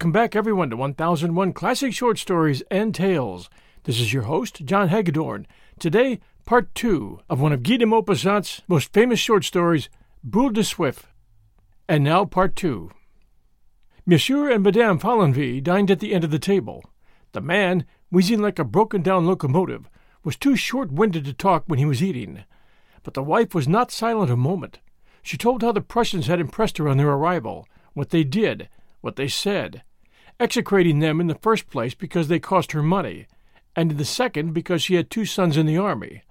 Welcome back, everyone, to 1001 Classic Short Stories and Tales. This is your host, John Hagedorn. Today, part two of one of Guy de Maupassant's most famous short stories, Boule de Suif. And now, part two. Monsieur and Madame Follenvie dined at the end of the table. The man, wheezing like a broken down locomotive, was too short winded to talk when he was eating. But the wife was not silent a moment. She told how the Prussians had impressed her on their arrival, what they did, what they said, execrating them in the first place because they cost her money, and in the second because she had two sons in the army.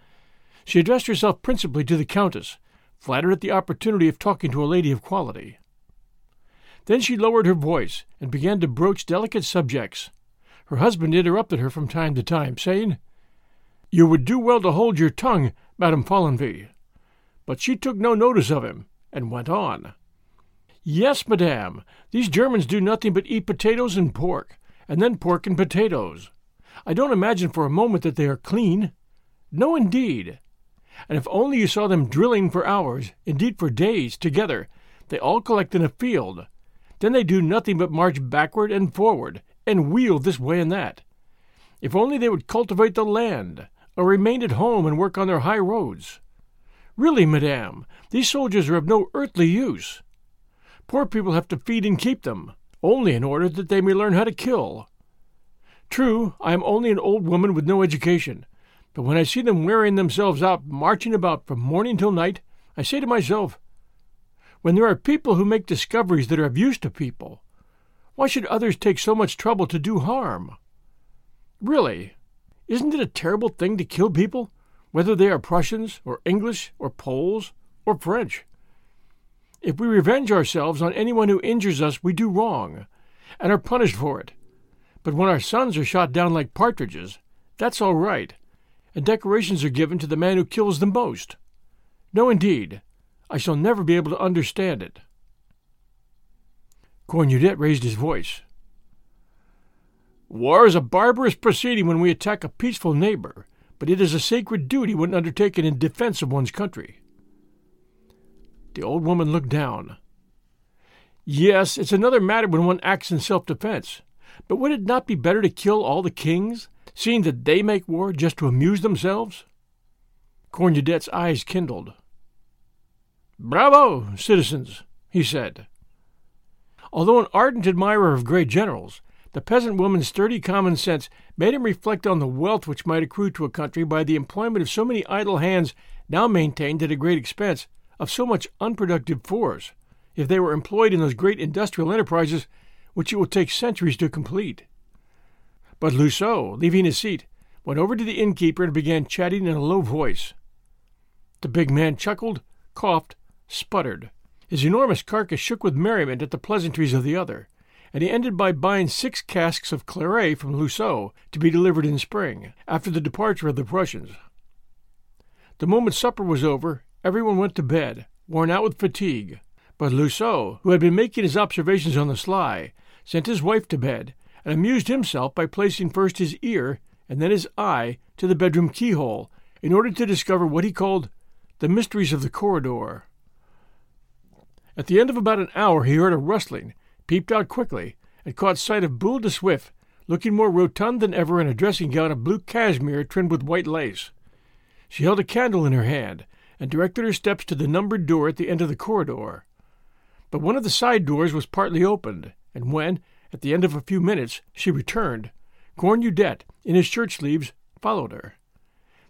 She addressed herself principally to the Countess, flattered at the opportunity of talking to a lady of quality. Then she lowered her voice and began to broach delicate subjects. Her husband interrupted her from time to time, saying, You would do well to hold your tongue, Madame Follenvie. But she took no notice of him, and went on. Yes, madame, these Germans do nothing but eat potatoes and pork, and then pork and potatoes. I don't imagine for a moment that they are clean. No, indeed. And if only you saw them drilling for hours, indeed for days, together, they all collect in a field. Then they do nothing but march backward and forward, and wheel this way and that. If only they would cultivate the land, or remain at home and work on their high roads. Really, madame, these soldiers are of no earthly use. Poor people have to feed and keep them, only in order that they may learn how to kill. True, I am only an old woman with no education, but when I see them wearing themselves out marching about from morning till night, I say to myself, when there are people who make discoveries that are of use to people, why should others take so much trouble to do harm? Really, isn't it a terrible thing to kill people, whether they are Prussians, or English, or Poles, or French? If we revenge ourselves on anyone who injures us, we do wrong, and are punished for it. But when our sons are shot down like partridges, that's all right, and decorations are given to the man who kills them most. No, indeed, I shall never be able to understand it. Cornudet raised his voice. War is a barbarous proceeding when we attack a peaceful neighbor, but it is a sacred duty when undertaken in defense of one's country. The old woman looked down. Yes, it's another matter when one acts in self defense. But would it not be better to kill all the kings, seeing that they make war just to amuse themselves? Cornudet's eyes kindled. Bravo, citizens, he said. Although an ardent admirer of great generals, the peasant woman's sturdy common sense made him reflect on the wealth which might accrue to a country by the employment of so many idle hands now maintained at a great expense of so much unproductive force if they were employed in those great industrial enterprises which it will take centuries to complete. But Loiseau, leaving his seat, went over to the innkeeper and began chatting in a low voice. The big man chuckled, coughed, sputtered. His enormous carcass shook with merriment at the pleasantries of the other, and he ended by buying six casks of claret from Loiseau to be delivered in spring, after the departure of the Prussians. The moment supper was over, Everyone went to bed, worn out with fatigue. But Loiseau, who had been making his observations on the sly, sent his wife to bed, and amused himself by placing first his ear and then his eye to the bedroom keyhole, in order to discover what he called the mysteries of the corridor. At the end of about an hour he heard a rustling, peeped out quickly, and caught sight of Boule de Suif, looking more rotund than ever in a dressing gown of blue cashmere trimmed with white lace. She held a candle in her hand, and directed her steps to the numbered door at the end of the corridor. But one of the side doors was partly opened, and when, at the end of a few minutes, she returned, Cornudet, in his shirt sleeves, followed her.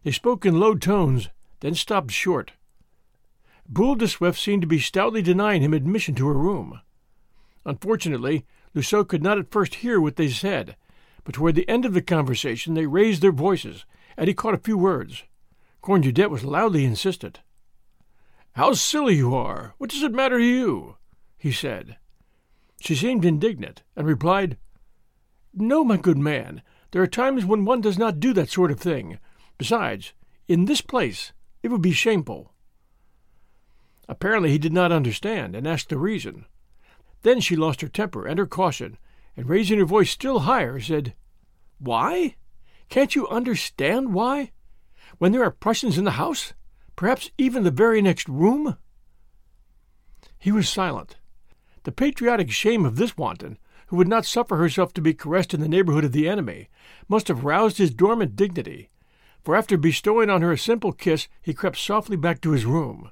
They spoke in low tones, then stopped short. Boule de Suif seemed to be stoutly denying him admission to her room. Unfortunately, Loiseau could not at first hear what they said, but toward the end of the conversation they raised their voices, and he caught a few words. Cornudet was loudly insistent. How silly you are! What does it matter to you? he said. She seemed indignant, and replied, No, my good man, there are times when one does not do that sort of thing. Besides, in this place, it would be shameful. Apparently he did not understand, and asked the reason. Then she lost her temper and her caution, and raising her voice still higher, said, Why? Can't you understand why? When there are Prussians in the house? Perhaps even the very next room? He was silent. The patriotic shame of this wanton, who would not suffer herself to be caressed in the neighborhood of the enemy, must have roused his dormant dignity, for after bestowing on her a simple kiss, he crept softly back to his room.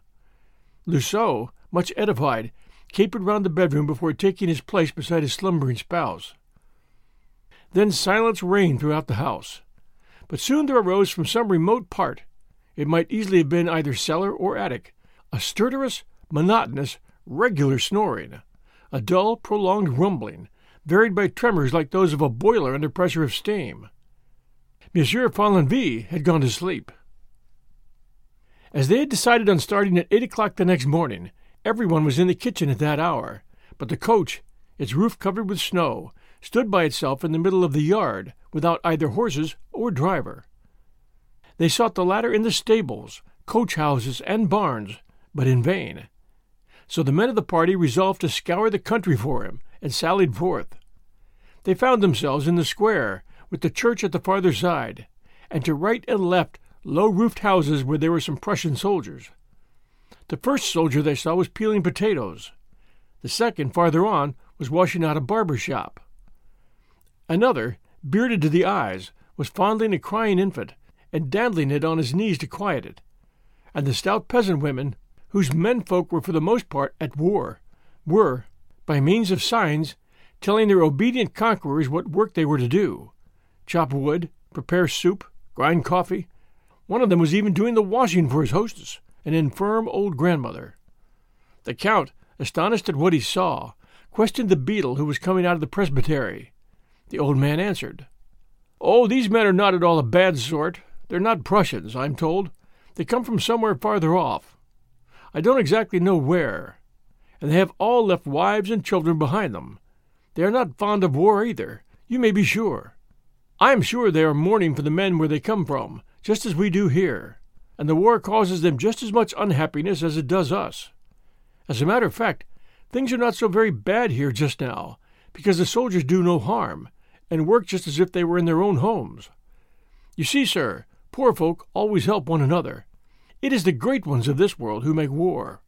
Loiseau, much edified, capered round the bedroom before taking his place beside his slumbering spouse. Then silence reigned throughout the house. But soon there arose from some remote part, it might easily have been either cellar or attic, a stertorous, monotonous, regular snoring, a dull, prolonged rumbling, varied by tremors like those of a boiler under pressure of steam. Monsieur Follenvie had gone to sleep. As they had decided on starting at eight o'clock the next morning, everyone was in the kitchen at that hour, but the coach, its roof covered with snow, stood by itself in the middle of the yard, without either horses or driver. They sought the latter in the stables, coach houses, and barns, but in vain. So the men of the party resolved to scour the country for him, and sallied forth. They found themselves in the square, with the church at the farther side, and to right and left low roofed houses where there were some Prussian soldiers. The first soldier they saw was peeling potatoes. The second, farther on, was washing out a barber shop. Another, bearded to the eyes, was fondling a crying infant and dandling it on his knees to quiet it. And the stout peasant women, whose menfolk were for the most part at war, were, by means of signs, telling their obedient conquerors what work they were to do chop wood, prepare soup, grind coffee. One of them was even doing the washing for his hostess, an infirm old grandmother. The Count, astonished at what he saw, questioned the beadle who was coming out of the presbytery. The old man answered, Oh, these men are not at all a bad sort. They're not Prussians, I'm told. They come from somewhere farther off. I don't exactly know where. And they have all left wives and children behind them. They are not fond of war either, you may be sure. I am sure they are mourning for the men where they come from, just as we do here, and the war causes them just as much unhappiness as it does us. As a matter of fact, things are not so very bad here just now, because the soldiers do no harm, and work just as if they were in their own homes. You see, sir, poor folk always help one another. It is the great ones of this world who make war.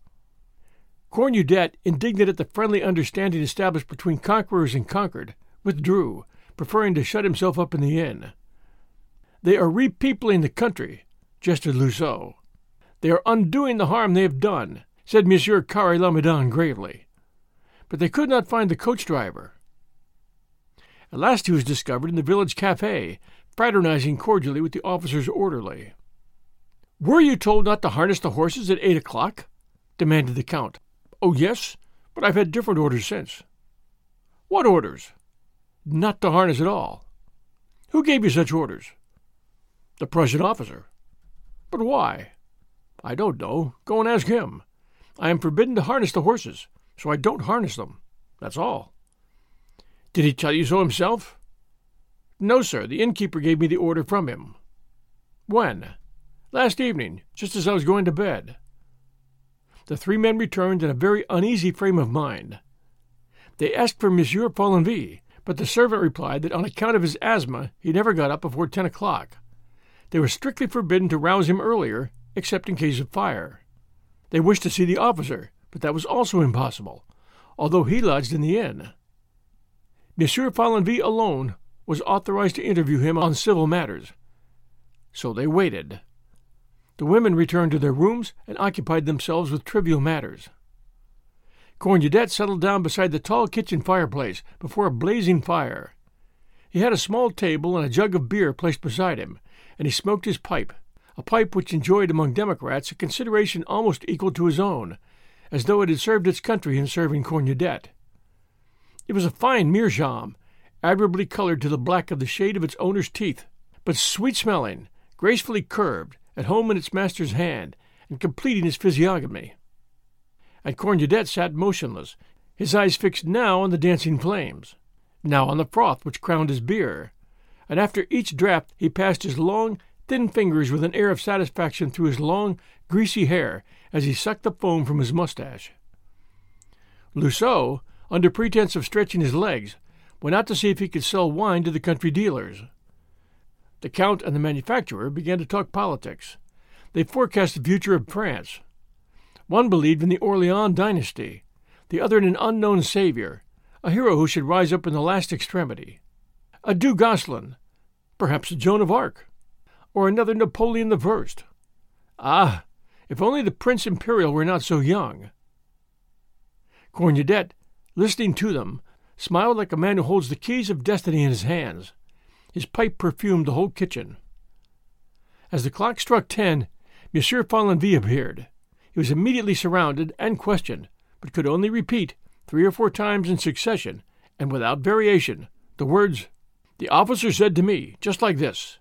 Cornudet, indignant at the friendly understanding established between conquerors and conquered, withdrew, preferring to shut himself up in the inn. They are repeopling the country, jested Loiseau. They are undoing the harm they have done, said Monsieur Carre Lamadon gravely. But they could not find the coach driver. At last he was discovered in the village cafe, fraternizing cordially with the officer's orderly. Were you told not to harness the horses at eight o'clock? demanded the Count. Oh, yes, but I've had different orders since. What orders? not to harness at all. Who gave you such orders? The Prussian officer. But why? I don't know. Go and ask him. I am forbidden to harness the horses, so I don't harness them. That's all. Did he tell you so himself? No, sir. The innkeeper gave me the order from him. When? Last evening, just as I was going to bed. The three men returned in a very uneasy frame of mind. They asked for Monsieur Follenvie, but the servant replied that on account of his asthma he never got up before ten o'clock. They were strictly forbidden to rouse him earlier, except in case of fire. They wished to see the officer, but that was also impossible, although he lodged in the inn. Monsieur Follenvie alone was authorized to interview him on civil matters. So they waited. The women returned to their rooms and occupied themselves with trivial matters. Cornudet settled down beside the tall kitchen fireplace before a blazing fire. He had a small table and a jug of beer placed beside him, and he smoked his pipe, a pipe which enjoyed among Democrats a consideration almost equal to his own, as though it had served its country in serving Cornudet. It was a fine meerschaum, admirably colored to the black of the shade of its owner's teeth, but sweet smelling, gracefully curved, at home in its master's hand, and completing his physiognomy and Cornudet sat motionless, his eyes fixed now on the dancing flames, now on the froth which crowned his beer, and after each draught he passed his long, thin fingers with an air of satisfaction through his long, greasy hair as he sucked the foam from his mustache. Loiseau, under pretense of stretching his legs, went out to see if he could sell wine to the country dealers. The Count and the manufacturer began to talk politics. They forecast the future of France. One believed in the Orleans dynasty, the other in an unknown savior, a hero who should rise up in the last extremity. A Du Guesclin, perhaps a Joan of Arc, or another Napoleon First. Ah, if only the Prince Imperial were not so young. Cornudet, listening to them, smiled like a man who holds the keys of destiny in his hands. His pipe perfumed the whole kitchen. As the clock struck ten, Monsieur Follenvie appeared. He was immediately surrounded and questioned, but could only repeat, three or four times in succession, and without variation, the words, The officer said to me, just like this,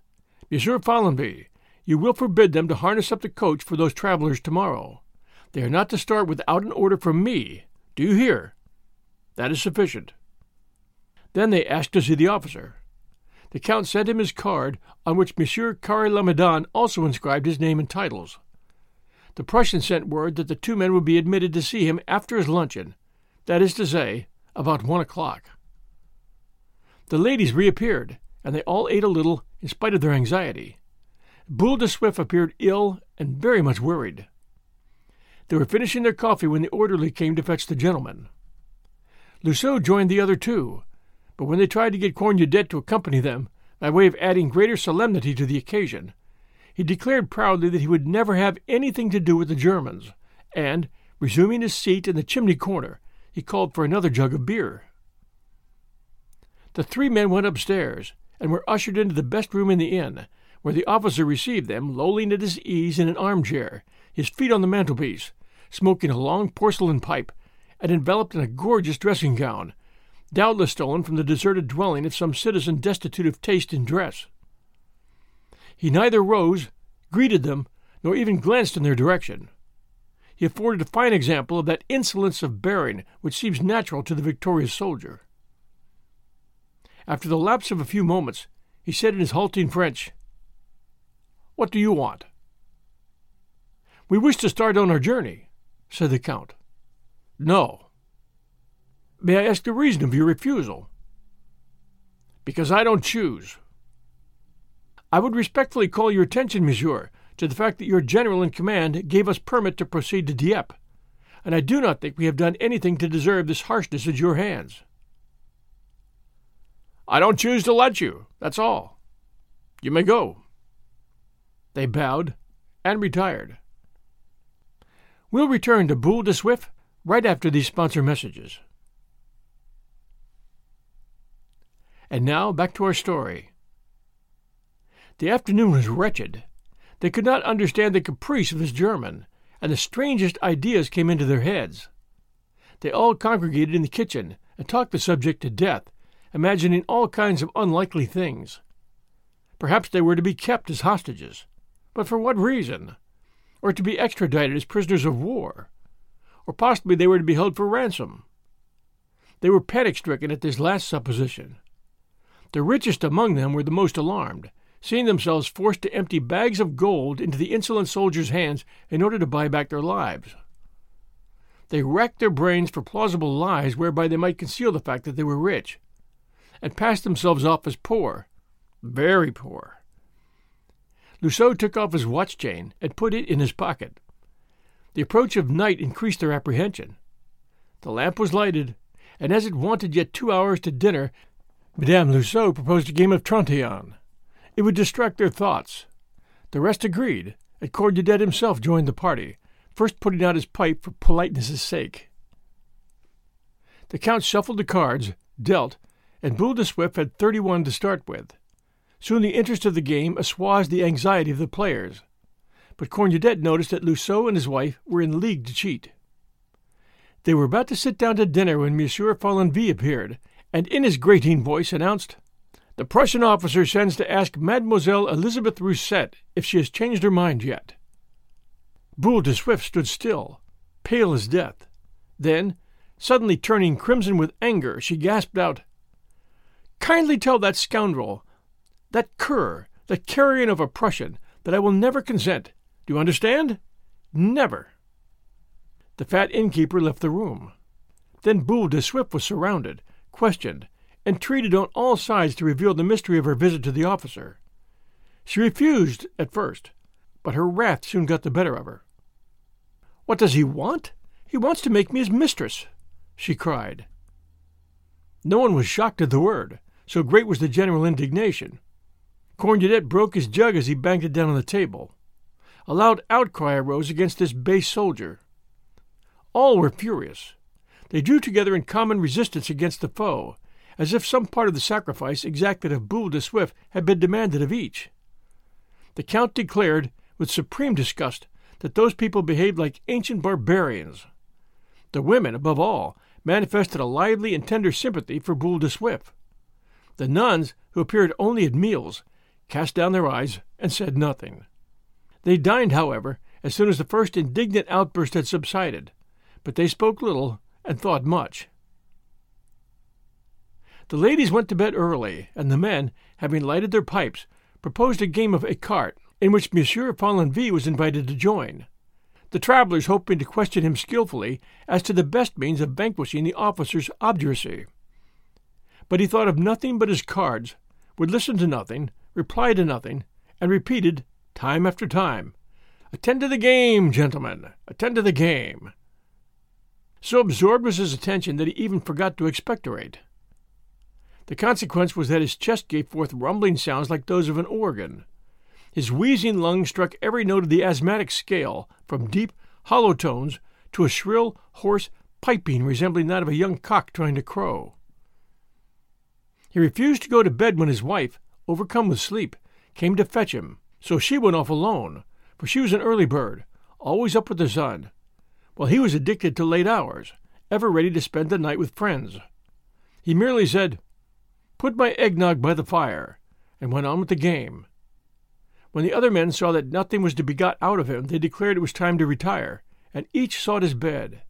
Monsieur Follenvie, you will forbid them to harness up the coach for those travelers tomorrow. They are not to start without an order from me. Do you hear? That is sufficient. Then they asked to see the officer. The Count sent him his card, on which Monsieur Carre Lamadon also inscribed his name and titles. The Prussian sent word that the two men would be admitted to see him after his luncheon, that is to say, about one o'clock. The ladies reappeared, and they all ate a little in spite of their anxiety. Boule de Suif appeared ill and very much worried. They were finishing their coffee when the orderly came to fetch the gentlemen. Loiseau joined the other two, but when they tried to get Cornudet to accompany them, by way of adding greater solemnity to the occasion, he declared proudly that he would never have anything to do with the Germans, and, resuming his seat in the chimney corner, he called for another jug of beer. The three men went upstairs and were ushered into the best room in the inn, where the officer received them, lolling at his ease in an armchair, his feet on the mantelpiece, smoking a long porcelain pipe, and enveloped in a gorgeous dressing gown, doubtless stolen from the deserted dwelling of some citizen destitute of taste in dress. He neither rose, greeted them, nor even glanced in their direction. He afforded a fine example of that insolence of bearing which seems natural to the victorious soldier. After the lapse of a few moments, he said in his halting French, What do you want? We wish to start on our journey, said the Count. No. May I ask the reason of your refusal? Because I don't choose. I would respectfully call your attention, monsieur, to the fact that your general in command gave us permit to proceed to Dieppe, and I do not think we have done anything to deserve this harshness at your hands. I don't choose to let you, that's all. You may go. They bowed and retired. We'll return to Boule de Suif right after these sponsor messages. And now back to our story. The afternoon was wretched. They could not understand the caprice of this German, and the strangest ideas came into their heads. They all congregated in the kitchen and talked the subject to death, imagining all kinds of unlikely things. Perhaps they were to be kept as hostages. But for what reason? Or to be extradited as prisoners of war? Or possibly they were to be held for ransom? They were panic stricken at this last supposition. The richest among them were the most alarmed, seeing themselves forced to empty bags of gold into the insolent soldiers' hands in order to buy back their lives. They racked their brains for plausible lies whereby they might conceal the fact that they were rich, and passed themselves off as poor, very poor. Loiseau took off his watch chain and put it in his pocket. The approach of night increased their apprehension. The lamp was lighted, and as it wanted yet two hours to dinner, Madame Loiseau proposed a game of trente-et-un. It would distract their thoughts. The rest agreed, and Cornudet himself joined the party, first putting out his pipe for politeness' sake. The Count shuffled the cards, dealt, and Boule de Suif had thirty-one to start with. Soon the interest of the game assuaged the anxiety of the players. But Cornudet noticed that Loiseau and his wife were in league to cheat. They were about to sit down to dinner when Monsieur Follenvie appeared, and in his grating voice announced, the Prussian officer sends to ask Mademoiselle Elizabeth Rousset if she has changed her mind yet. Boule de Suif stood still, pale as death. Then, suddenly turning crimson with anger, she gasped out, Kindly tell that scoundrel, that cur, that carrion of a Prussian, that I will never consent. Do you understand? Never. The fat innkeeper left the room. Then Boule de Suif was surrounded, questioned, entreated on all sides to reveal the mystery of her visit to the officer. She refused at first, but her wrath soon got the better of her. What does he want? He wants to make me his mistress, she cried. No one was shocked at the word, so great was the general indignation. Cornudet broke his jug as he banged it down on the table. A loud outcry arose against this base soldier. All were furious. They drew together in common resistance against the foe, as if some part of the sacrifice exacted of Boule de Suif had been demanded of each. The Count declared, with supreme disgust, that those people behaved like ancient barbarians. The women, above all, manifested a lively and tender sympathy for Boule de Suif. The nuns, who appeared only at meals, cast down their eyes and said nothing. They dined, however, as soon as the first indignant outburst had subsided, but they spoke little and thought much. The ladies went to bed early, and the men, having lighted their pipes, proposed a game of écarté, in which Monsieur Follenvie was invited to join. The travellers hoping to question him skilfully as to the best means of vanquishing the officer's obduracy. But he thought of nothing but his cards, would listen to nothing, reply to nothing, and repeated, time after time, Attend to the game, gentlemen, attend to the game. So absorbed was his attention that he even forgot to expectorate. The consequence was that his chest gave forth rumbling sounds like those of an organ. His wheezing lungs struck every note of the asthmatic scale, from deep, hollow tones to a shrill, hoarse piping resembling that of a young cock trying to crow. He refused to go to bed when his wife, overcome with sleep, came to fetch him, so she went off alone, for she was an early bird, always up with the sun, while he was addicted to late hours, ever ready to spend the night with friends. He merely said, Put my eggnog by the fire, and went on with the game. When the other men saw that nothing was to be got out of him, they declared it was time to retire, and each sought his bed.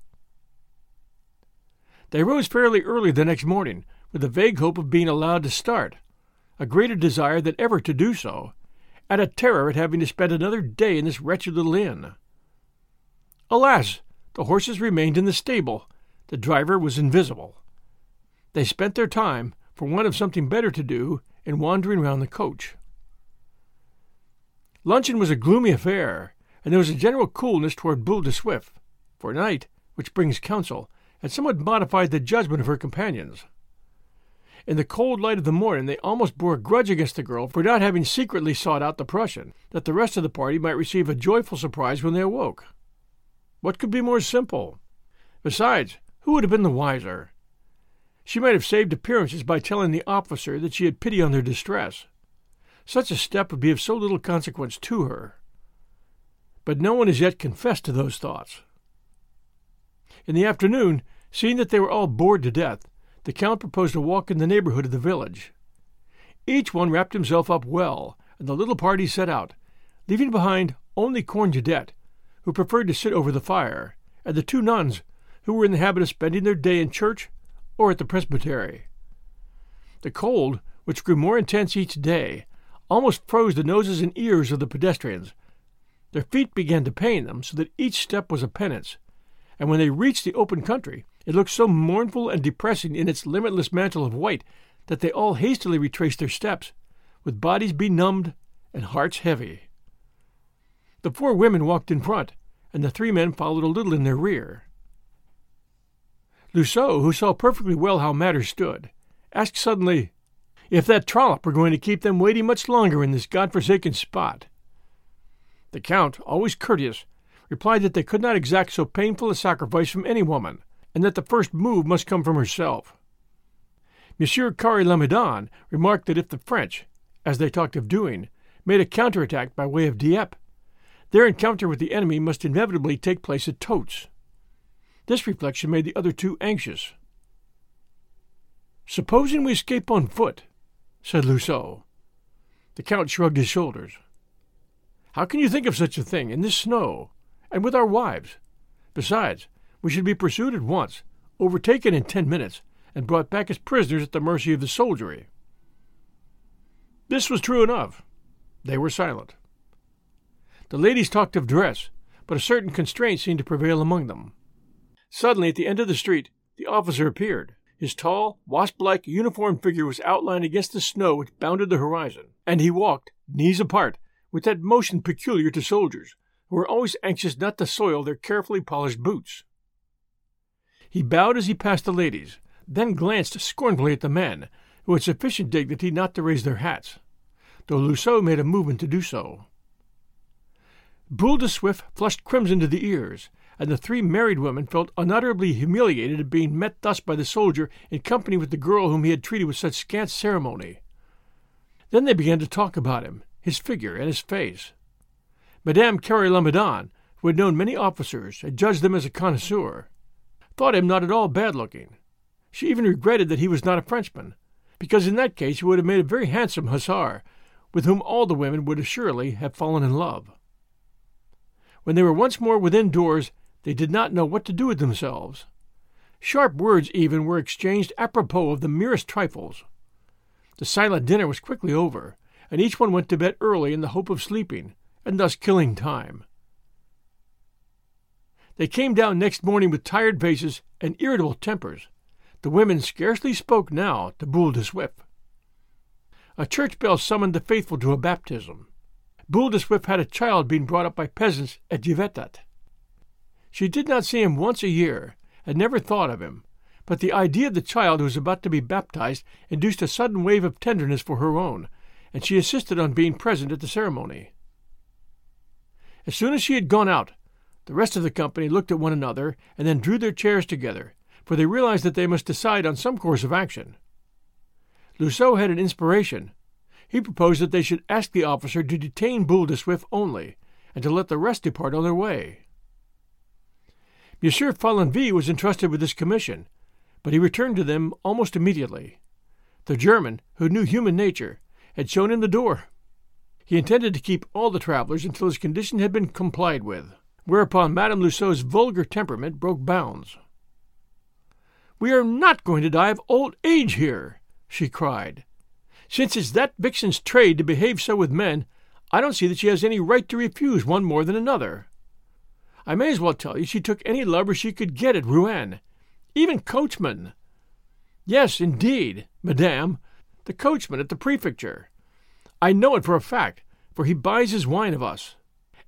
They rose fairly early the next morning, with a vague hope of being allowed to start, a greater desire than ever to do so, and a terror at having to spend another day in this wretched little inn. Alas! The horses remained in the stable. The driver was invisible. They spent their time, for want of something better to do, in wandering round the coach. Luncheon was a gloomy affair, and there was a general coolness toward Boule de Suif, for night, which brings counsel, had somewhat modified the judgment of her companions. In the cold light of the morning, they almost bore a grudge against the girl for not having secretly sought out the Prussian, that the rest of the party might receive a joyful surprise when they awoke. What could be more simple? Besides, who would have been the wiser? She might have saved appearances by telling the officer that she had pity on their distress. Such a step would be of so little consequence to her. But no one has yet confessed to those thoughts. In the afternoon, seeing that they were all bored to death, the Count proposed a walk in the neighborhood of the village. Each one wrapped himself up well, and the little party set out, leaving behind only Cornudet, who preferred to sit over the fire, and the two nuns, who were in the habit of spending their day in church or at the presbytery. The cold, which grew more intense each day, almost froze the noses and ears of the pedestrians. Their feet began to pain them, so that each step was a penance, and when they reached the open country, it looked so mournful and depressing in its limitless mantle of white that they all hastily retraced their steps, with bodies benumbed and hearts heavy. The four women walked in front, and the three men followed a little in their rear. Loiseau, who saw perfectly well how matters stood, asked suddenly if that trollop were going to keep them waiting much longer in this god-forsaken spot. The Count, always courteous, replied that they could not exact so painful a sacrifice from any woman, and that the first move must come from herself. Monsieur Carre Lamadon remarked that if the French, as they talked of doing, made a counterattack by way of Dieppe, their encounter with the enemy must inevitably take place at Totes. This reflection made the other two anxious. Supposing we escape on foot, said Loiseau. The Count shrugged his shoulders. How can you think of such a thing in this snow, and with our wives? Besides, we should be pursued at once, overtaken in ten minutes, and brought back as prisoners at the mercy of the soldiery. This was true enough. They were silent. The ladies talked of dress, but a certain constraint seemed to prevail among them. Suddenly, at the end of the street, the officer appeared. His tall, wasp like, uniformed figure was outlined against the snow which bounded the horizon, and he walked, knees apart, with that motion peculiar to soldiers, who are always anxious not to soil their carefully polished boots. He bowed as he passed the ladies, then glanced scornfully at the men, who had sufficient dignity not to raise their hats, though Loiseau made a movement to do so. Boule de Suif flushed crimson to the ears, and the three married women felt unutterably humiliated at being met thus by the soldier in company with the girl whom he had treated with such scant ceremony. Then they began to talk about him, his figure, and his face. Madame Carre Lamadon, who had known many officers and judged them as a connoisseur, thought him not at all bad looking. She even regretted that he was not a Frenchman, because in that case he would have made a very handsome hussar, with whom all the women would assuredly have fallen in love. When they were once more within doors, they did not know what to do with themselves. Sharp words even were exchanged apropos of the merest trifles. The silent dinner was quickly over, and each one went to bed early in the hope of sleeping, and thus killing time. They came down next morning with tired faces and irritable tempers. The women scarcely spoke now to Boule de Suif. A church bell summoned the faithful to a baptism. Boule de Suif had a child being brought up by peasants at Yvetot. She did not see him once a year, and never thought of him, but the idea of the child who was about to be baptized induced a sudden wave of tenderness for her own, and she insisted on being present at the ceremony. As soon as she had gone out, the rest of the company looked at one another and then drew their chairs together, for they realized that they must decide on some course of action. Loiseau had an inspiration. He proposed that they should ask the officer to detain Boule de Suif only, and to let the rest depart on their way. Monsieur Follenvie was entrusted with this commission, but he returned to them almost immediately. The German, who knew human nature, had shown him the door. He intended to keep all the travelers until his condition had been complied with whereupon Madame Loiseau's vulgar temperament broke bounds. We are not going to die of old age here, she cried. Since it's that vixen's trade to behave so with men, I don't see that she has any right to refuse one more than another. I may as well tell you she took any lover she could get at Rouen, even coachmen. Yes, indeed, madame, the coachman at the prefecture. I know it for a fact, for he buys his wine of us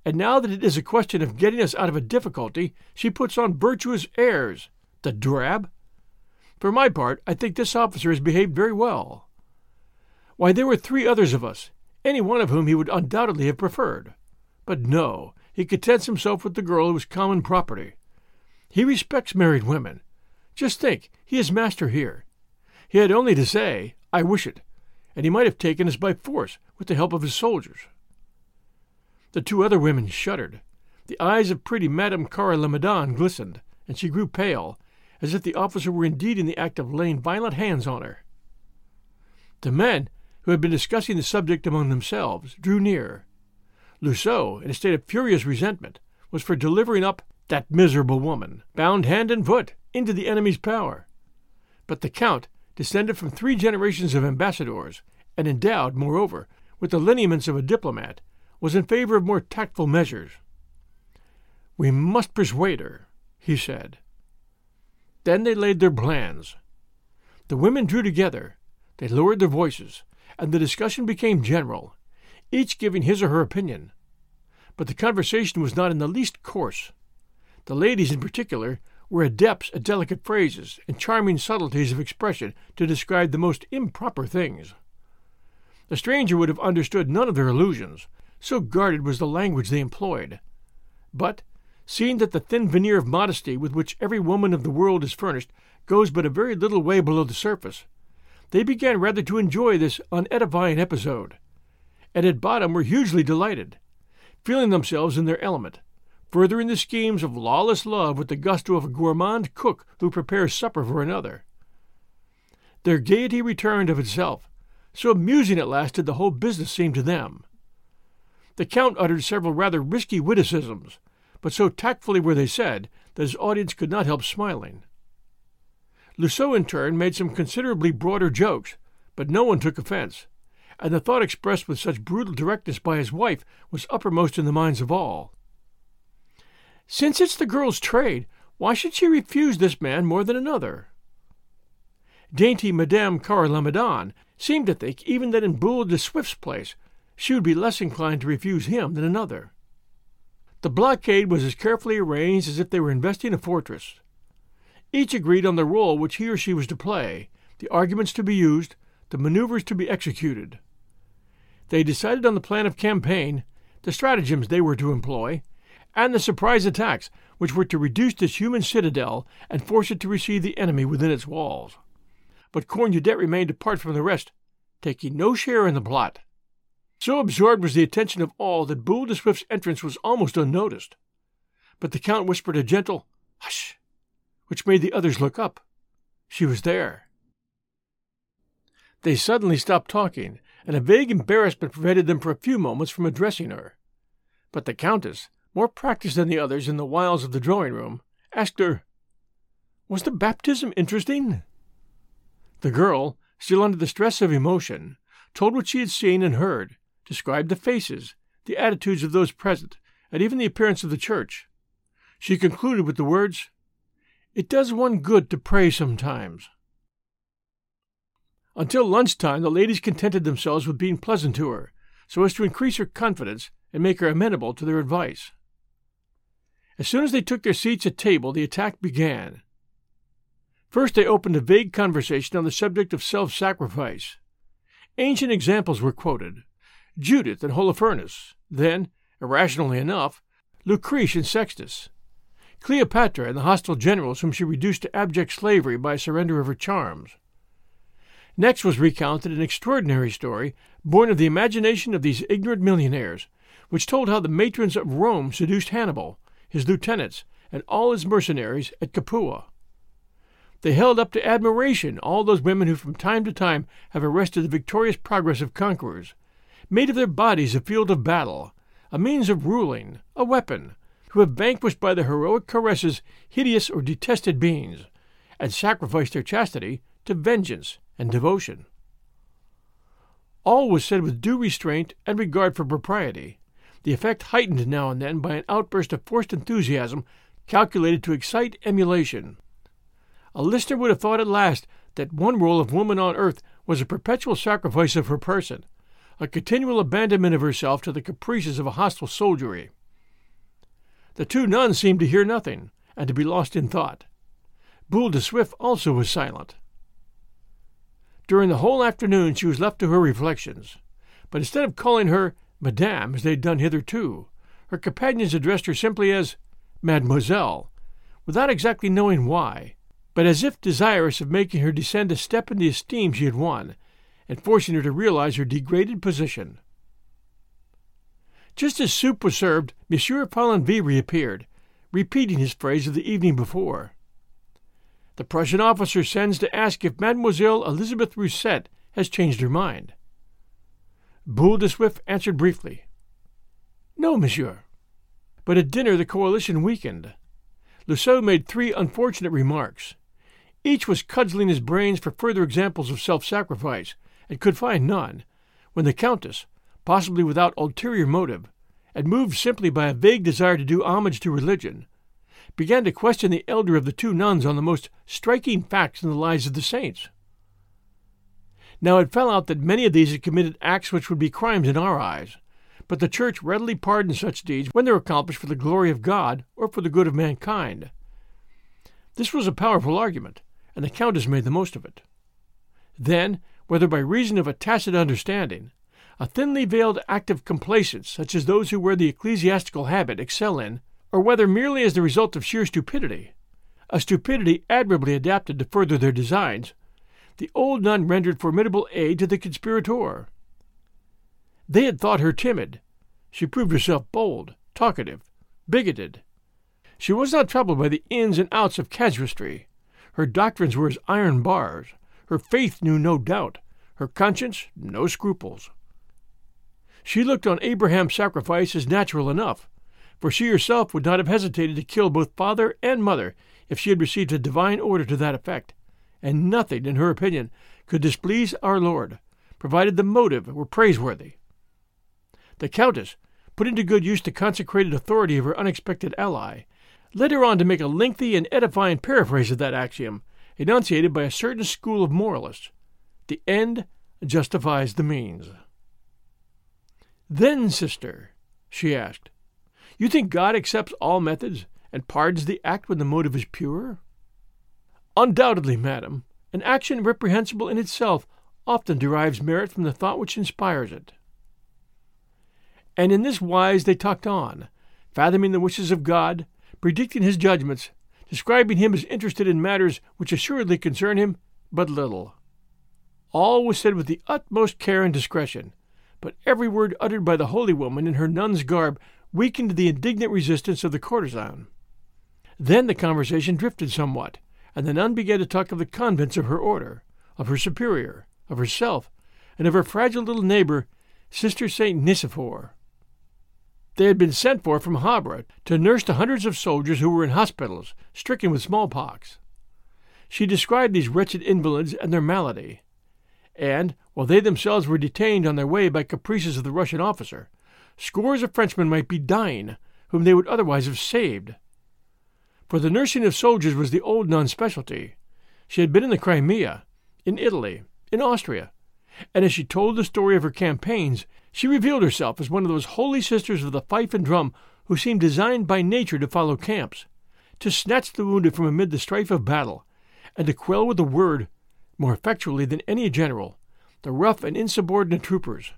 and now that it is a question of getting us out of a difficulty, she puts on virtuous airs. The drab! For my part, I think this officer has behaved very well. Why, there were three others of us, any one of whom he would undoubtedly have preferred. But no, he contents himself with the girl who is common property. He respects married women. Just think, he is master here. He had only to say, I wish it, and he might have taken us by force with the help of his soldiers. The two other women shuddered. The eyes of pretty Madame Carre Lamadon glistened, and she grew pale, as if the officer were indeed in the act of laying violent hands on her. The men, who had been discussing the subject among themselves, drew near. Loiseau, in a state of furious resentment, was for delivering up that miserable woman, bound hand and foot, into the enemy's power. But the Count, descended from three generations of ambassadors, and endowed, moreover, with the lineaments of a diplomat, was in favor of more tactful measures. We must persuade her, he said. Then they laid their plans. The women drew together, they lowered their voices, and the discussion became general, each giving his or her opinion. But the conversation was not in the least coarse. The ladies, in particular, were adepts at delicate phrases and charming subtleties of expression to describe the most improper things. The stranger would have understood none of their allusions, so guarded was the language they employed. But, seeing that the thin veneer of modesty with which every woman of the world is furnished goes but a very little way below the surface, they began rather to enjoy this unedifying episode, and at bottom were hugely delighted, feeling themselves in their element, furthering the schemes of lawless love with the gusto of a gourmand cook who prepares supper for another. Their gaiety returned of itself, so amusing at last did the whole business seem to them. The Count uttered several rather risky witticisms, but so tactfully were they said that his audience could not help smiling. Loiseau, in turn, made some considerably broader jokes, but no one took offense, and the thought expressed with such brutal directness by his wife was uppermost in the minds of all. Since it's the girl's trade, why should she refuse this man more than another? Dainty Madame Carre Lamadon seemed to think even that in Boule de Suif's place she would be less inclined to refuse him than another. The blockade was as carefully arranged as if they were investing a fortress. Each agreed on the role which he or she was to play, the arguments to be used, the maneuvers to be executed. They decided on the plan of campaign, the stratagems they were to employ, and the surprise attacks which were to reduce this human citadel and force it to receive the enemy within its walls. But Cornudet remained apart from the rest, taking no share in the plot. So absorbed was the attention of all that Boule de Suif's entrance was almost unnoticed. But the Count whispered a gentle hush, which made the others look up. She was there. They suddenly stopped talking, and a vague embarrassment prevented them for a few moments from addressing her. But the Countess, more practiced than the others in the wiles of the drawing room, asked her, Was the baptism interesting? The girl, still under the stress of emotion, told what she had seen and heard, described the faces, the attitudes of those present, and even the appearance of the church. She concluded with the words, It does one good to pray sometimes. Until lunchtime, the ladies contented themselves with being pleasant to her, so as to increase her confidence and make her amenable to their advice. As soon as they took their seats at table, the attack began. First, they opened a vague conversation on the subject of self sacrifice. Ancient examples were quoted Judith and Holofernes, then, irrationally enough, Lucrece and Sextus, Cleopatra and the hostile generals whom she reduced to abject slavery by surrender of her charms. Next was recounted an extraordinary story born of the imagination of these ignorant millionaires, which told how the matrons of Rome seduced Hannibal his lieutenants, and all his mercenaries at Capua. They held up to admiration all those women who from time to time have arrested the victorious progress of conquerors, made of their bodies a field of battle, a means of ruling, a weapon, who have vanquished by their heroic caresses hideous or detested beings, and sacrificed their chastity to vengeance and devotion. All was said with due restraint and regard for propriety, the effect heightened now and then by an outburst of forced enthusiasm calculated to excite emulation. A listener would have thought at last that one role of woman on earth was a perpetual sacrifice of her person, a continual abandonment of herself to the caprices of a hostile soldiery. The two nuns seemed to hear nothing, and to be lost in thought. Boule de Suif also was silent. During the whole afternoon she was left to her reflections, but instead of calling her Madame, as they had done hitherto. Her companions addressed her simply as Mademoiselle, without exactly knowing why, but as if desirous of making her descend a step in the esteem she had won, and forcing her to realize her degraded position. Just as soup was served, Monsieur Follenvie reappeared, repeating his phrase of the evening before. The Prussian officer sends to ask if Mademoiselle Elizabeth Rousset has changed her mind. Boule de Suif answered briefly, No, monsieur. But at dinner the coalition weakened. Loiseau made three unfortunate remarks. Each was cudgeling his brains for further examples of self sacrifice, and could find none, when the Countess, possibly without ulterior motive, and moved simply by a vague desire to do homage to religion, began to question the elder of the two nuns on the most striking facts in the lives of the saints. Now it fell out that many of these had committed acts which would be crimes in our eyes, but the Church readily pardoned such deeds when they were accomplished for the glory of God or for the good of mankind. This was a powerful argument, and the Countess made the most of it. Then, whether by reason of a tacit understanding, a thinly veiled act of complacence, such as those who wear the ecclesiastical habit excel in, or whether merely as the result of sheer stupidity, a stupidity admirably adapted to further their designs, the old nun rendered formidable aid to the conspirator. They had thought her timid. She proved herself bold, talkative, bigoted. She was not troubled by the ins and outs of casuistry. Her doctrines were as iron bars. Her faith knew no doubt. Her conscience no scruples. She looked on Abraham's sacrifice as natural enough, for she herself would not have hesitated to kill both father and mother if she had received a divine order to that effect and nothing, in her opinion, could displease our Lord, provided the motive were praiseworthy. The Countess, putting to good use the consecrated authority of her unexpected ally, led her on to make a lengthy and edifying paraphrase of that axiom, enunciated by a certain school of moralists The end justifies the means. Then, sister, she asked, you think God accepts all methods and pardons the act when the motive is pure? Undoubtedly, madam, an action reprehensible in itself often derives merit from the thought which inspires it. And in this wise they talked on, fathoming the wishes of God, predicting his judgments, describing him as interested in matters which assuredly concern him but little. All was said with the utmost care and discretion, but every word uttered by the holy woman in her nun's garb weakened the indignant resistance of the courtesan. Then the conversation drifted somewhat, and the nun began to talk of the convents of her order, of her superior, of herself, and of her fragile little neighbor, Sister St. Nicephore. They had been sent for from Havre to nurse the hundreds of soldiers who were in hospitals, stricken with smallpox. She described these wretched invalids and their malady, and, while they themselves were detained on their way by caprices of the Russian officer, scores of Frenchmen might be dying whom they would otherwise have saved. For the nursing of soldiers was the old nun's specialty. She had been in the Crimea, in Italy, in Austria, and as she told the story of her campaigns, she revealed herself as one of those holy sisters of the fife and drum who seemed designed by nature to follow camps, to snatch the wounded from amid the strife of battle, and to quell with a word, more effectually than any general, the rough and insubordinate troopers.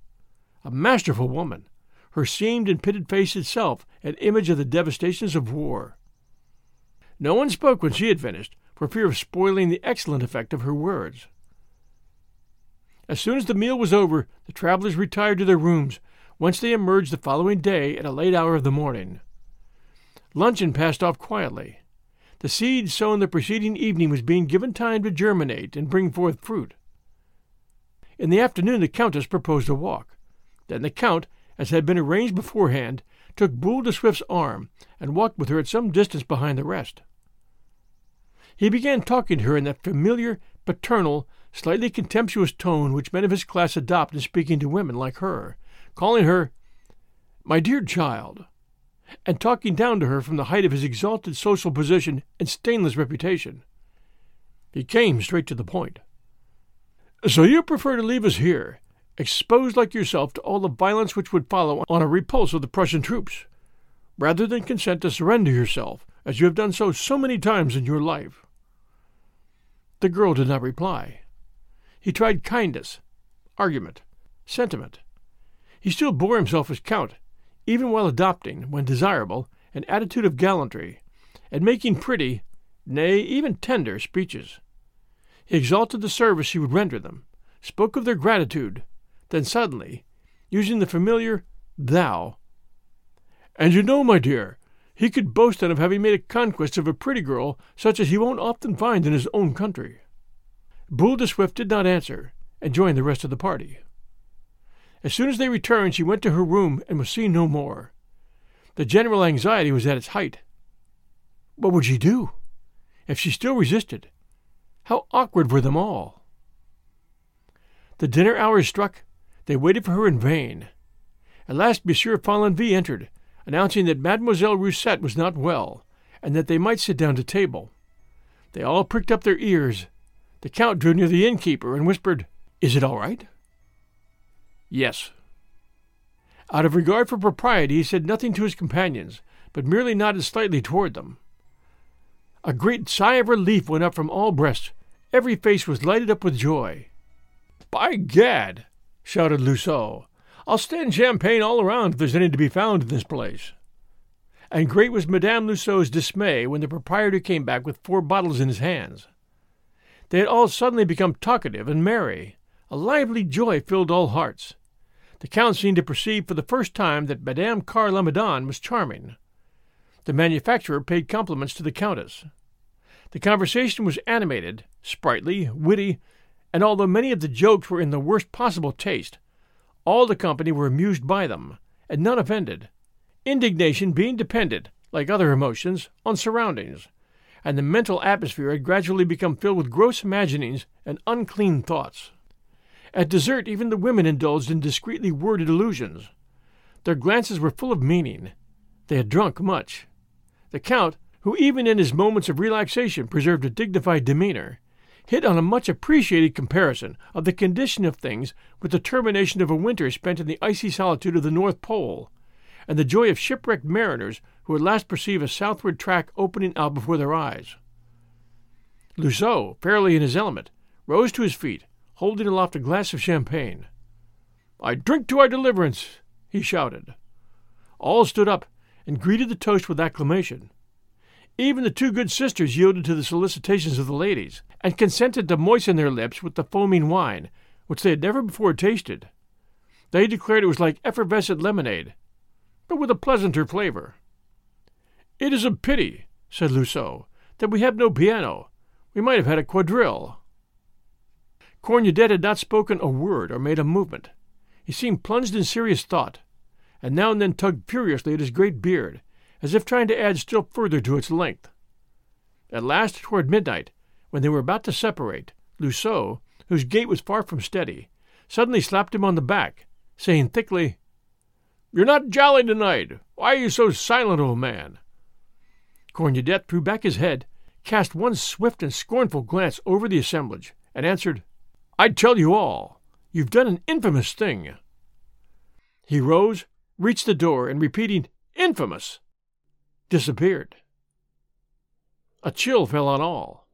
A masterful woman, her seamed and pitted face itself an image of the devastations of war. No one spoke when she had finished, for fear of spoiling the excellent effect of her words. As soon as the meal was over, the travelers retired to their rooms, whence they emerged the following day at a late hour of the morning. Luncheon passed off quietly. The seed sown the preceding evening was being given time to germinate and bring forth fruit. In the afternoon the Countess proposed a walk. Then the Count, as had been arranged beforehand, took Boule de Suif's arm and walked with her at some distance behind the rest. He began talking to her in that familiar, paternal, slightly contemptuous tone which men of his class adopt in speaking to women like her, calling her my dear child, and talking down to her from the height of his exalted social position and stainless reputation. He came straight to the point. So you prefer to leave us here, exposed like yourself to all the violence which would follow on a repulse of the Prussian troops, rather than consent to surrender yourself, as you have done so so many times in your life? The girl did not reply. He tried kindness, argument, sentiment. He still bore himself as Count, even while adopting, when desirable, an attitude of gallantry, and making pretty, nay, even tender, speeches. He exalted the service he would render them, spoke of their gratitude, then suddenly, using the familiar thou, and you know, my dear, he could boast then of having made a conquest of a pretty girl such as he won't often find in his own country. Boule de Suif did not answer, and joined the rest of the party. As soon as they returned, she went to her room and was seen no more. The general anxiety was at its height. What would she do? If she still resisted, how awkward were them all! The dinner hour struck. They waited for her in vain. At last Monsieur Follenvie entered, announcing that Mademoiselle Rousset was not well, and that they might sit down to table. They all pricked up their ears the Count drew near the innkeeper and whispered, Is it all right? Yes. Out of regard for propriety, he said nothing to his companions, but merely nodded slightly toward them. A great sigh of relief went up from all breasts. Every face was lighted up with joy. By gad! shouted Loiseau. I'll stand champagne all around if there's any to be found in this place. And great was Madame Loiseau's dismay when the proprietor came back with four bottles in his hands. They had all suddenly become talkative and merry. A lively joy filled all hearts. The Count seemed to perceive for the first time that Madame Carre Lamadon was charming. The manufacturer paid compliments to the Countess. The conversation was animated, sprightly, witty, and although many of the jokes were in the worst possible taste, all the company were amused by them, and none offended, indignation being dependent, like other emotions, on surroundings, and the mental atmosphere had gradually become filled with gross imaginings and unclean thoughts. At dessert, even the women indulged in discreetly worded allusions. Their glances were full of meaning. They had drunk much. The Count, who even in his moments of relaxation preserved a dignified demeanor, hit on a much appreciated comparison of the condition of things with the termination of a winter spent in the icy solitude of the North Pole, and the joy of shipwrecked mariners who at last perceive a southward track opening out before their eyes. Loiseau, fairly in his element, rose to his feet, holding aloft a glass of champagne. I drink to our deliverance, he shouted. All stood up and greeted the toast with acclamation. Even the two good sisters yielded to the solicitations of the ladies, and consented to moisten their lips with the foaming wine, which they had never before tasted. They declared it was like effervescent lemonade, but with a pleasanter flavor. It is a pity, said Loiseau, that we have no piano. We might have had a quadrille. Cornudet had not spoken a word or made a movement. He seemed plunged in serious thought, and now and then tugged furiously at his great beard, as if trying to add still further to its length. At last, toward midnight, when they were about to separate, Loiseau, whose gait was far from steady, suddenly slapped him on the back, saying thickly, You're not jolly tonight. Why are you so silent, old man? Cornudet threw back his head, cast one swift and scornful glance over the assemblage, and answered, I tell you all, you've done an infamous thing. He rose, reached the door, and repeating, Infamous! disappeared. A chill fell on all.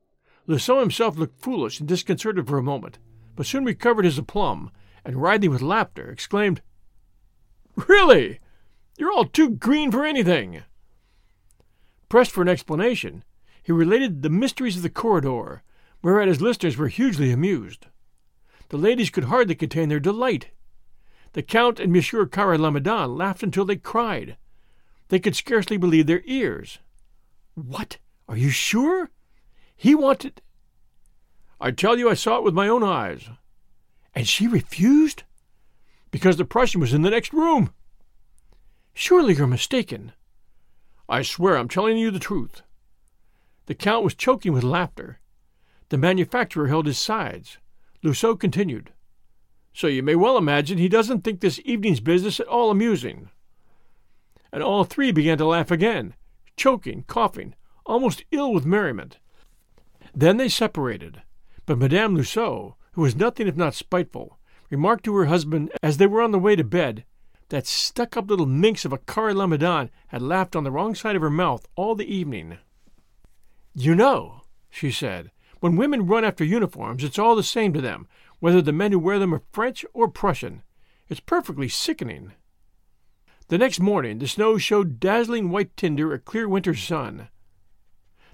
Loiseau himself looked foolish and disconcerted for a moment, but soon recovered his aplomb, and writhing with laughter, exclaimed, Really? You're all too green for anything. Pressed for an explanation, he related the mysteries of the corridor, whereat his listeners were hugely amused. The ladies could hardly contain their delight. The Count and Monsieur Carre Lamadon laughed until they cried. They could scarcely believe their ears. What? Are you sure? He wanted. I tell you, I saw it with my own eyes. And she refused? Because the Prussian was in the next room. Surely you're mistaken. I swear I'm telling you the truth. The Count was choking with laughter. The manufacturer held his sides. Loiseau continued. So you may well imagine he doesn't think this evening's business at all amusing. And all three began to laugh again, choking, coughing, almost ill with merriment. Then they separated, but Madame Loiseau, who was nothing if not spiteful, remarked to her husband as they were on the way to bed that stuck up little minx of a Lamadon had laughed on the wrong side of her mouth all the evening. You know, she said, when women run after uniforms, it's all the same to them, whether the men who wear them are French or Prussian. It's perfectly sickening. The next morning the snow showed dazzling white tinder a clear winter sun.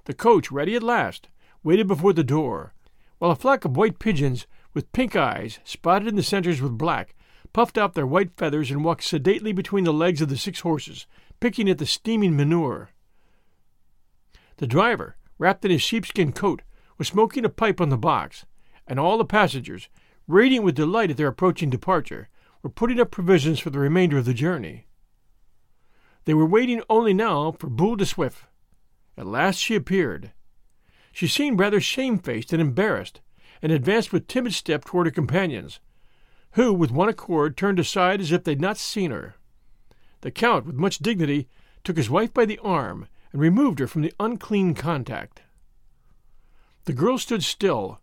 The coach, ready at last, waited before the door, while a flock of white pigeons with pink eyes, spotted in the centers with black, puffed out their white feathers and walked sedately between the legs of the six horses, picking at the steaming manure. The driver, wrapped in his sheepskin coat, was smoking a pipe on the box, and all the passengers, radiant with delight at their approaching departure, were putting up provisions for the remainder of the journey. They were waiting only now for Boule de Suif. At last she appeared. She seemed rather shamefaced and embarrassed, and advanced with timid step toward her companions, who, with one accord, turned aside as if they had not seen her. The Count, with much dignity, took his wife by the arm and removed her from the unclean contact. The girl stood still,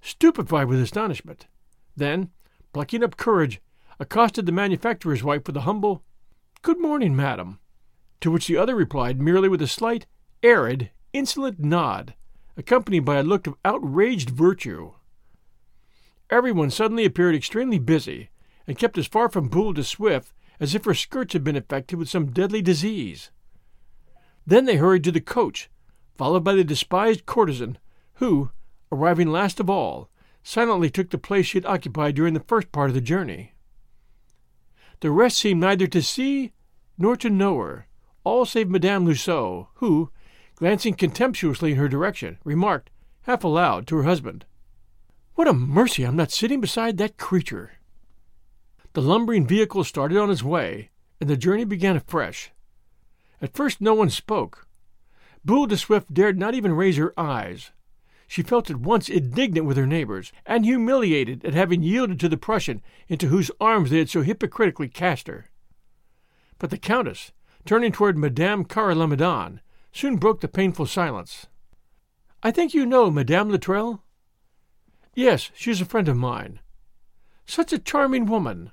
stupefied with astonishment. Then, plucking up courage, accosted the manufacturer's wife with a humble, Good morning, madam, to which the other replied merely with a slight, arid, insolent nod, accompanied by a look of outraged virtue. Everyone suddenly appeared extremely busy, and kept as far from Boule de Suif as if her skirts had been infected with some deadly disease. Then they hurried to the coach, followed by the despised courtesan, who, arriving last of all, silently took the place she had occupied during the first part of the journey. The rest seemed neither to see nor to know her, all save Madame Loiseau, who, glancing contemptuously in her direction, remarked, half aloud, to her husband, What a mercy I'm not sitting beside that creature! The lumbering vehicle started on its way, and the journey began afresh. At first no one spoke. Boule de Suif dared not even raise her eyes. She felt at once indignant with her neighbors, and humiliated at having yielded to the Prussian into whose arms they had so hypocritically cast her. But the Countess, turning toward Madame Carre Lamadon, soon broke the painful silence. I think you know Madame Loutrel? Yes, she is a friend of mine. Such a charming woman.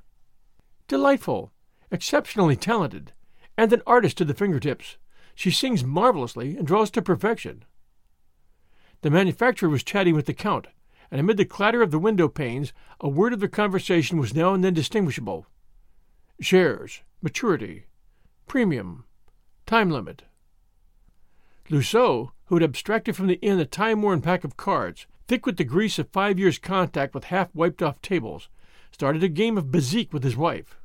Delightful, exceptionally talented, and an artist to the fingertips. She sings marvelously and draws to perfection. The manufacturer was chatting with the Count, and amid the clatter of the window panes, a word of their conversation was now and then distinguishable. Shares, maturity, premium, time limit. Loiseau, who had abstracted from the inn a time worn pack of cards, thick with the grease of five years' contact with half wiped off tables, started a game of bezique with his wife.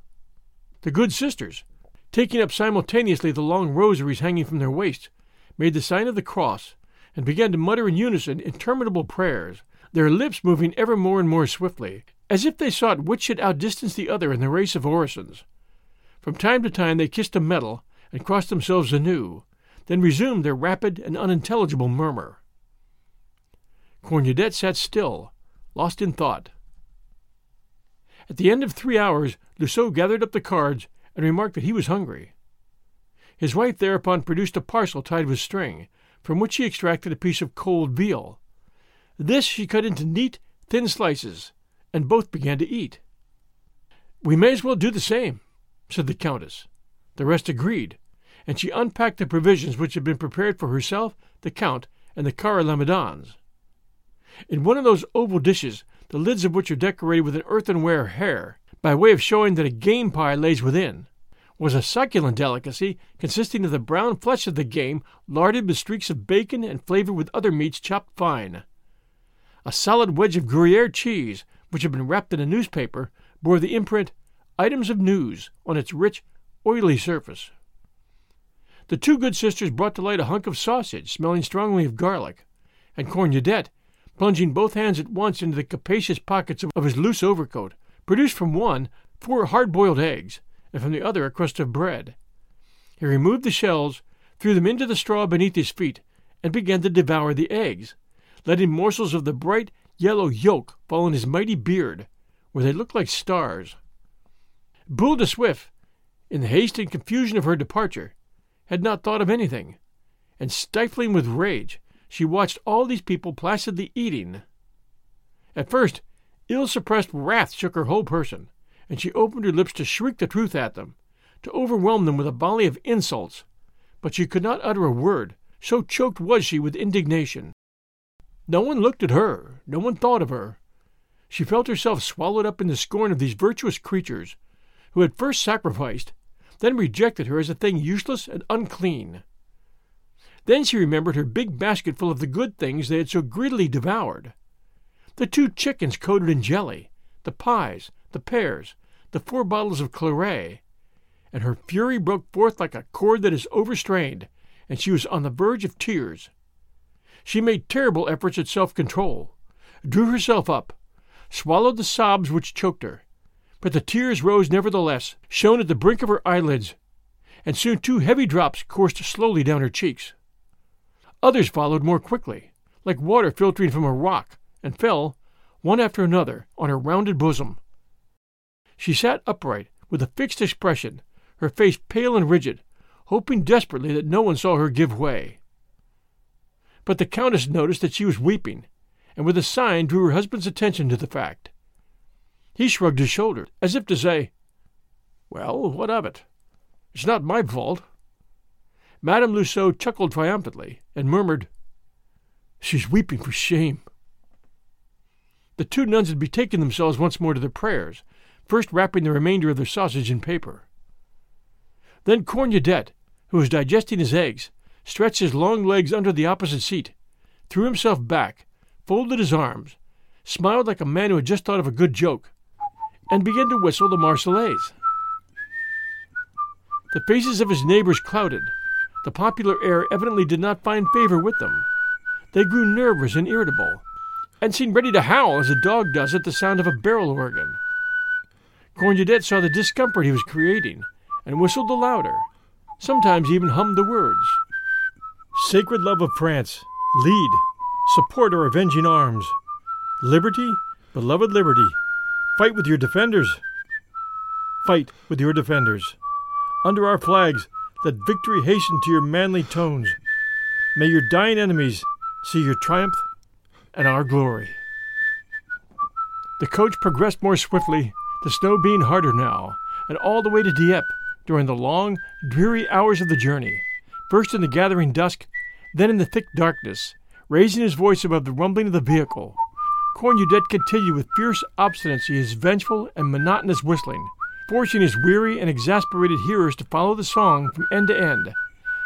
The good sisters, taking up simultaneously the long rosaries hanging from their waists, made the sign of the cross and began to mutter in unison interminable prayers, their lips moving ever more and more swiftly, as if they sought which should outdistance the other in the race of orisons. From time to time they kissed a medal and crossed themselves anew, then resumed their rapid and unintelligible murmur. Cornudet sat still, lost in thought. At the end of three hours, Loiseau gathered up the cards and remarked that he was hungry. His wife thereupon produced a parcel tied with string, from which she extracted a piece of cold veal. This she cut into neat, thin slices, and both began to eat. We may as well do the same, said the Countess. The rest agreed, and she unpacked the provisions which had been prepared for herself, the Count, and the Carre Lamadons. In one of those oval dishes, the lids of which are decorated with an earthenware hare, by way of showing that a game pie lays within, was a succulent delicacy consisting of the brown flesh of the game larded with streaks of bacon and flavored with other meats chopped fine. A solid wedge of Gruyere cheese, which had been wrapped in a newspaper, bore the imprint Items of News on its rich, oily surface. The two good sisters brought to light a hunk of sausage smelling strongly of garlic, and Cornudet, plunging both hands at once into the capacious pockets of his loose overcoat, produced from one four hard boiled eggs, and from the other a crust of bread. He removed the shells, threw them into the straw beneath his feet, and began to devour the eggs, letting morsels of the bright yellow yolk fall on his mighty beard, where they looked like stars. Boule de Suif, in the haste and confusion of her departure, had not thought of anything, and stifling with rage, she watched all these people placidly eating. At first, ill suppressed wrath shook her whole person, and she opened her lips to shriek the truth at them, to overwhelm them with a volley of insults, but she could not utter a word, so choked was she with indignation. No one looked at her, no one thought of her. She felt herself swallowed up in the scorn of these virtuous creatures, who had first sacrificed then rejected her as a thing useless and unclean. Then she remembered her big basket full of the good things they had so greedily devoured the two chickens coated in jelly, the pies, the pears, the four bottles of claret, and her fury broke forth like a cord that is overstrained, and she was on the verge of tears. She made terrible efforts at self control, drew herself up, swallowed the sobs which choked her, but the tears rose nevertheless, shone at the brink of her eyelids, and soon two heavy drops coursed slowly down her cheeks. Others followed more quickly, like water filtering from a rock, and fell, one after another, on her rounded bosom. She sat upright, with a fixed expression, her face pale and rigid, hoping desperately that no one saw her give way. But the Countess noticed that she was weeping, and with a sign drew her husband's attention to the fact. He shrugged his shoulders, as if to say, Well, what of it? It's not my fault. Madame Loiseau chuckled triumphantly and murmured, She's weeping for shame. The two nuns had betaken themselves once more to their prayers, first wrapping the remainder of their sausage in paper. Then Cornudet, who was digesting his eggs, stretched his long legs under the opposite seat, threw himself back, folded his arms, smiled like a man who had just thought of a good joke, and began to whistle the Marseillaise. The faces of his neighbors clouded. The popular air evidently did not find favor with them. They grew nervous and irritable, and seemed ready to howl as a dog does at the sound of a barrel organ. Cornudet saw the discomfort he was creating, and whistled the louder, sometimes even hummed the words. Sacred love of France, lead, support our avenging arms. Liberty, beloved liberty, Fight with your defenders. Fight with your defenders. Under our flags, let victory hasten to your manly tones. May your dying enemies see your triumph and our glory. The coach progressed more swiftly, the snow being harder now, and all the way to Dieppe during the long, dreary hours of the journey, first in the gathering dusk, then in the thick darkness, raising his voice above the rumbling of the vehicle. Cornudet continued with fierce obstinacy his vengeful and monotonous whistling, forcing his weary and exasperated hearers to follow the song from end to end,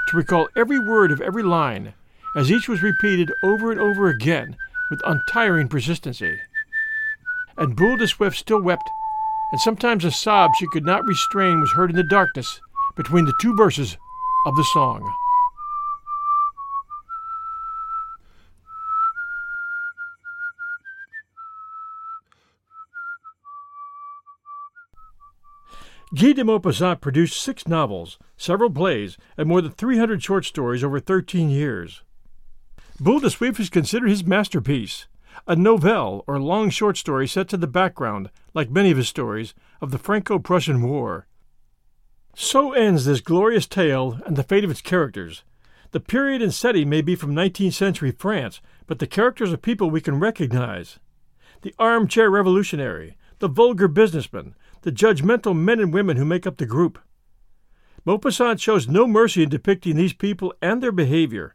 to recall every word of every line, as each was repeated over and over again with untiring persistency. And Boule de Suif still wept, and sometimes a sob she could not restrain was heard in the darkness between the two verses of the song. Guy de Maupassant produced six novels, several plays, and more than 300 short stories over 13 years. Boule de Suif is considered his masterpiece, a novelle or long short story set to the background, like many of his stories, of the Franco Prussian War. So ends this glorious tale and the fate of its characters. The period and setting may be from 19th century France, but the characters are people we can recognize. The armchair revolutionary, the vulgar businessman, the judgmental men and women who make up the group. Maupassant shows no mercy in depicting these people and their behavior,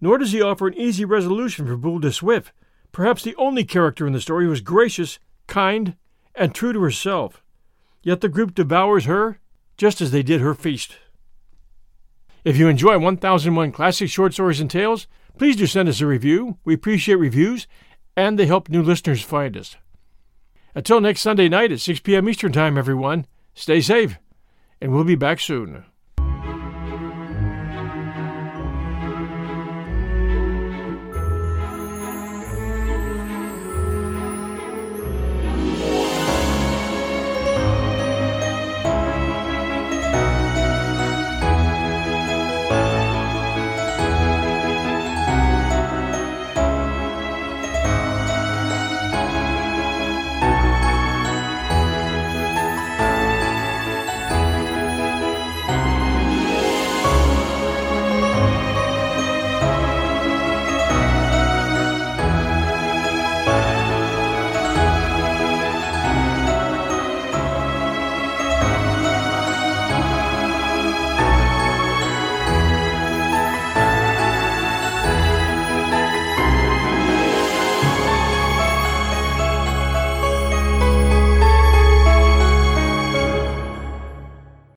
nor does he offer an easy resolution for Boule de Suif, perhaps the only character in the story who is gracious, kind, and true to herself. Yet the group devours her just as they did her feast. If you enjoy 1001 Classic Short Stories and Tales, please do send us a review. We appreciate reviews, and they help new listeners find us. Until next Sunday night at 6 p.m. Eastern Time, everyone, stay safe, and we'll be back soon.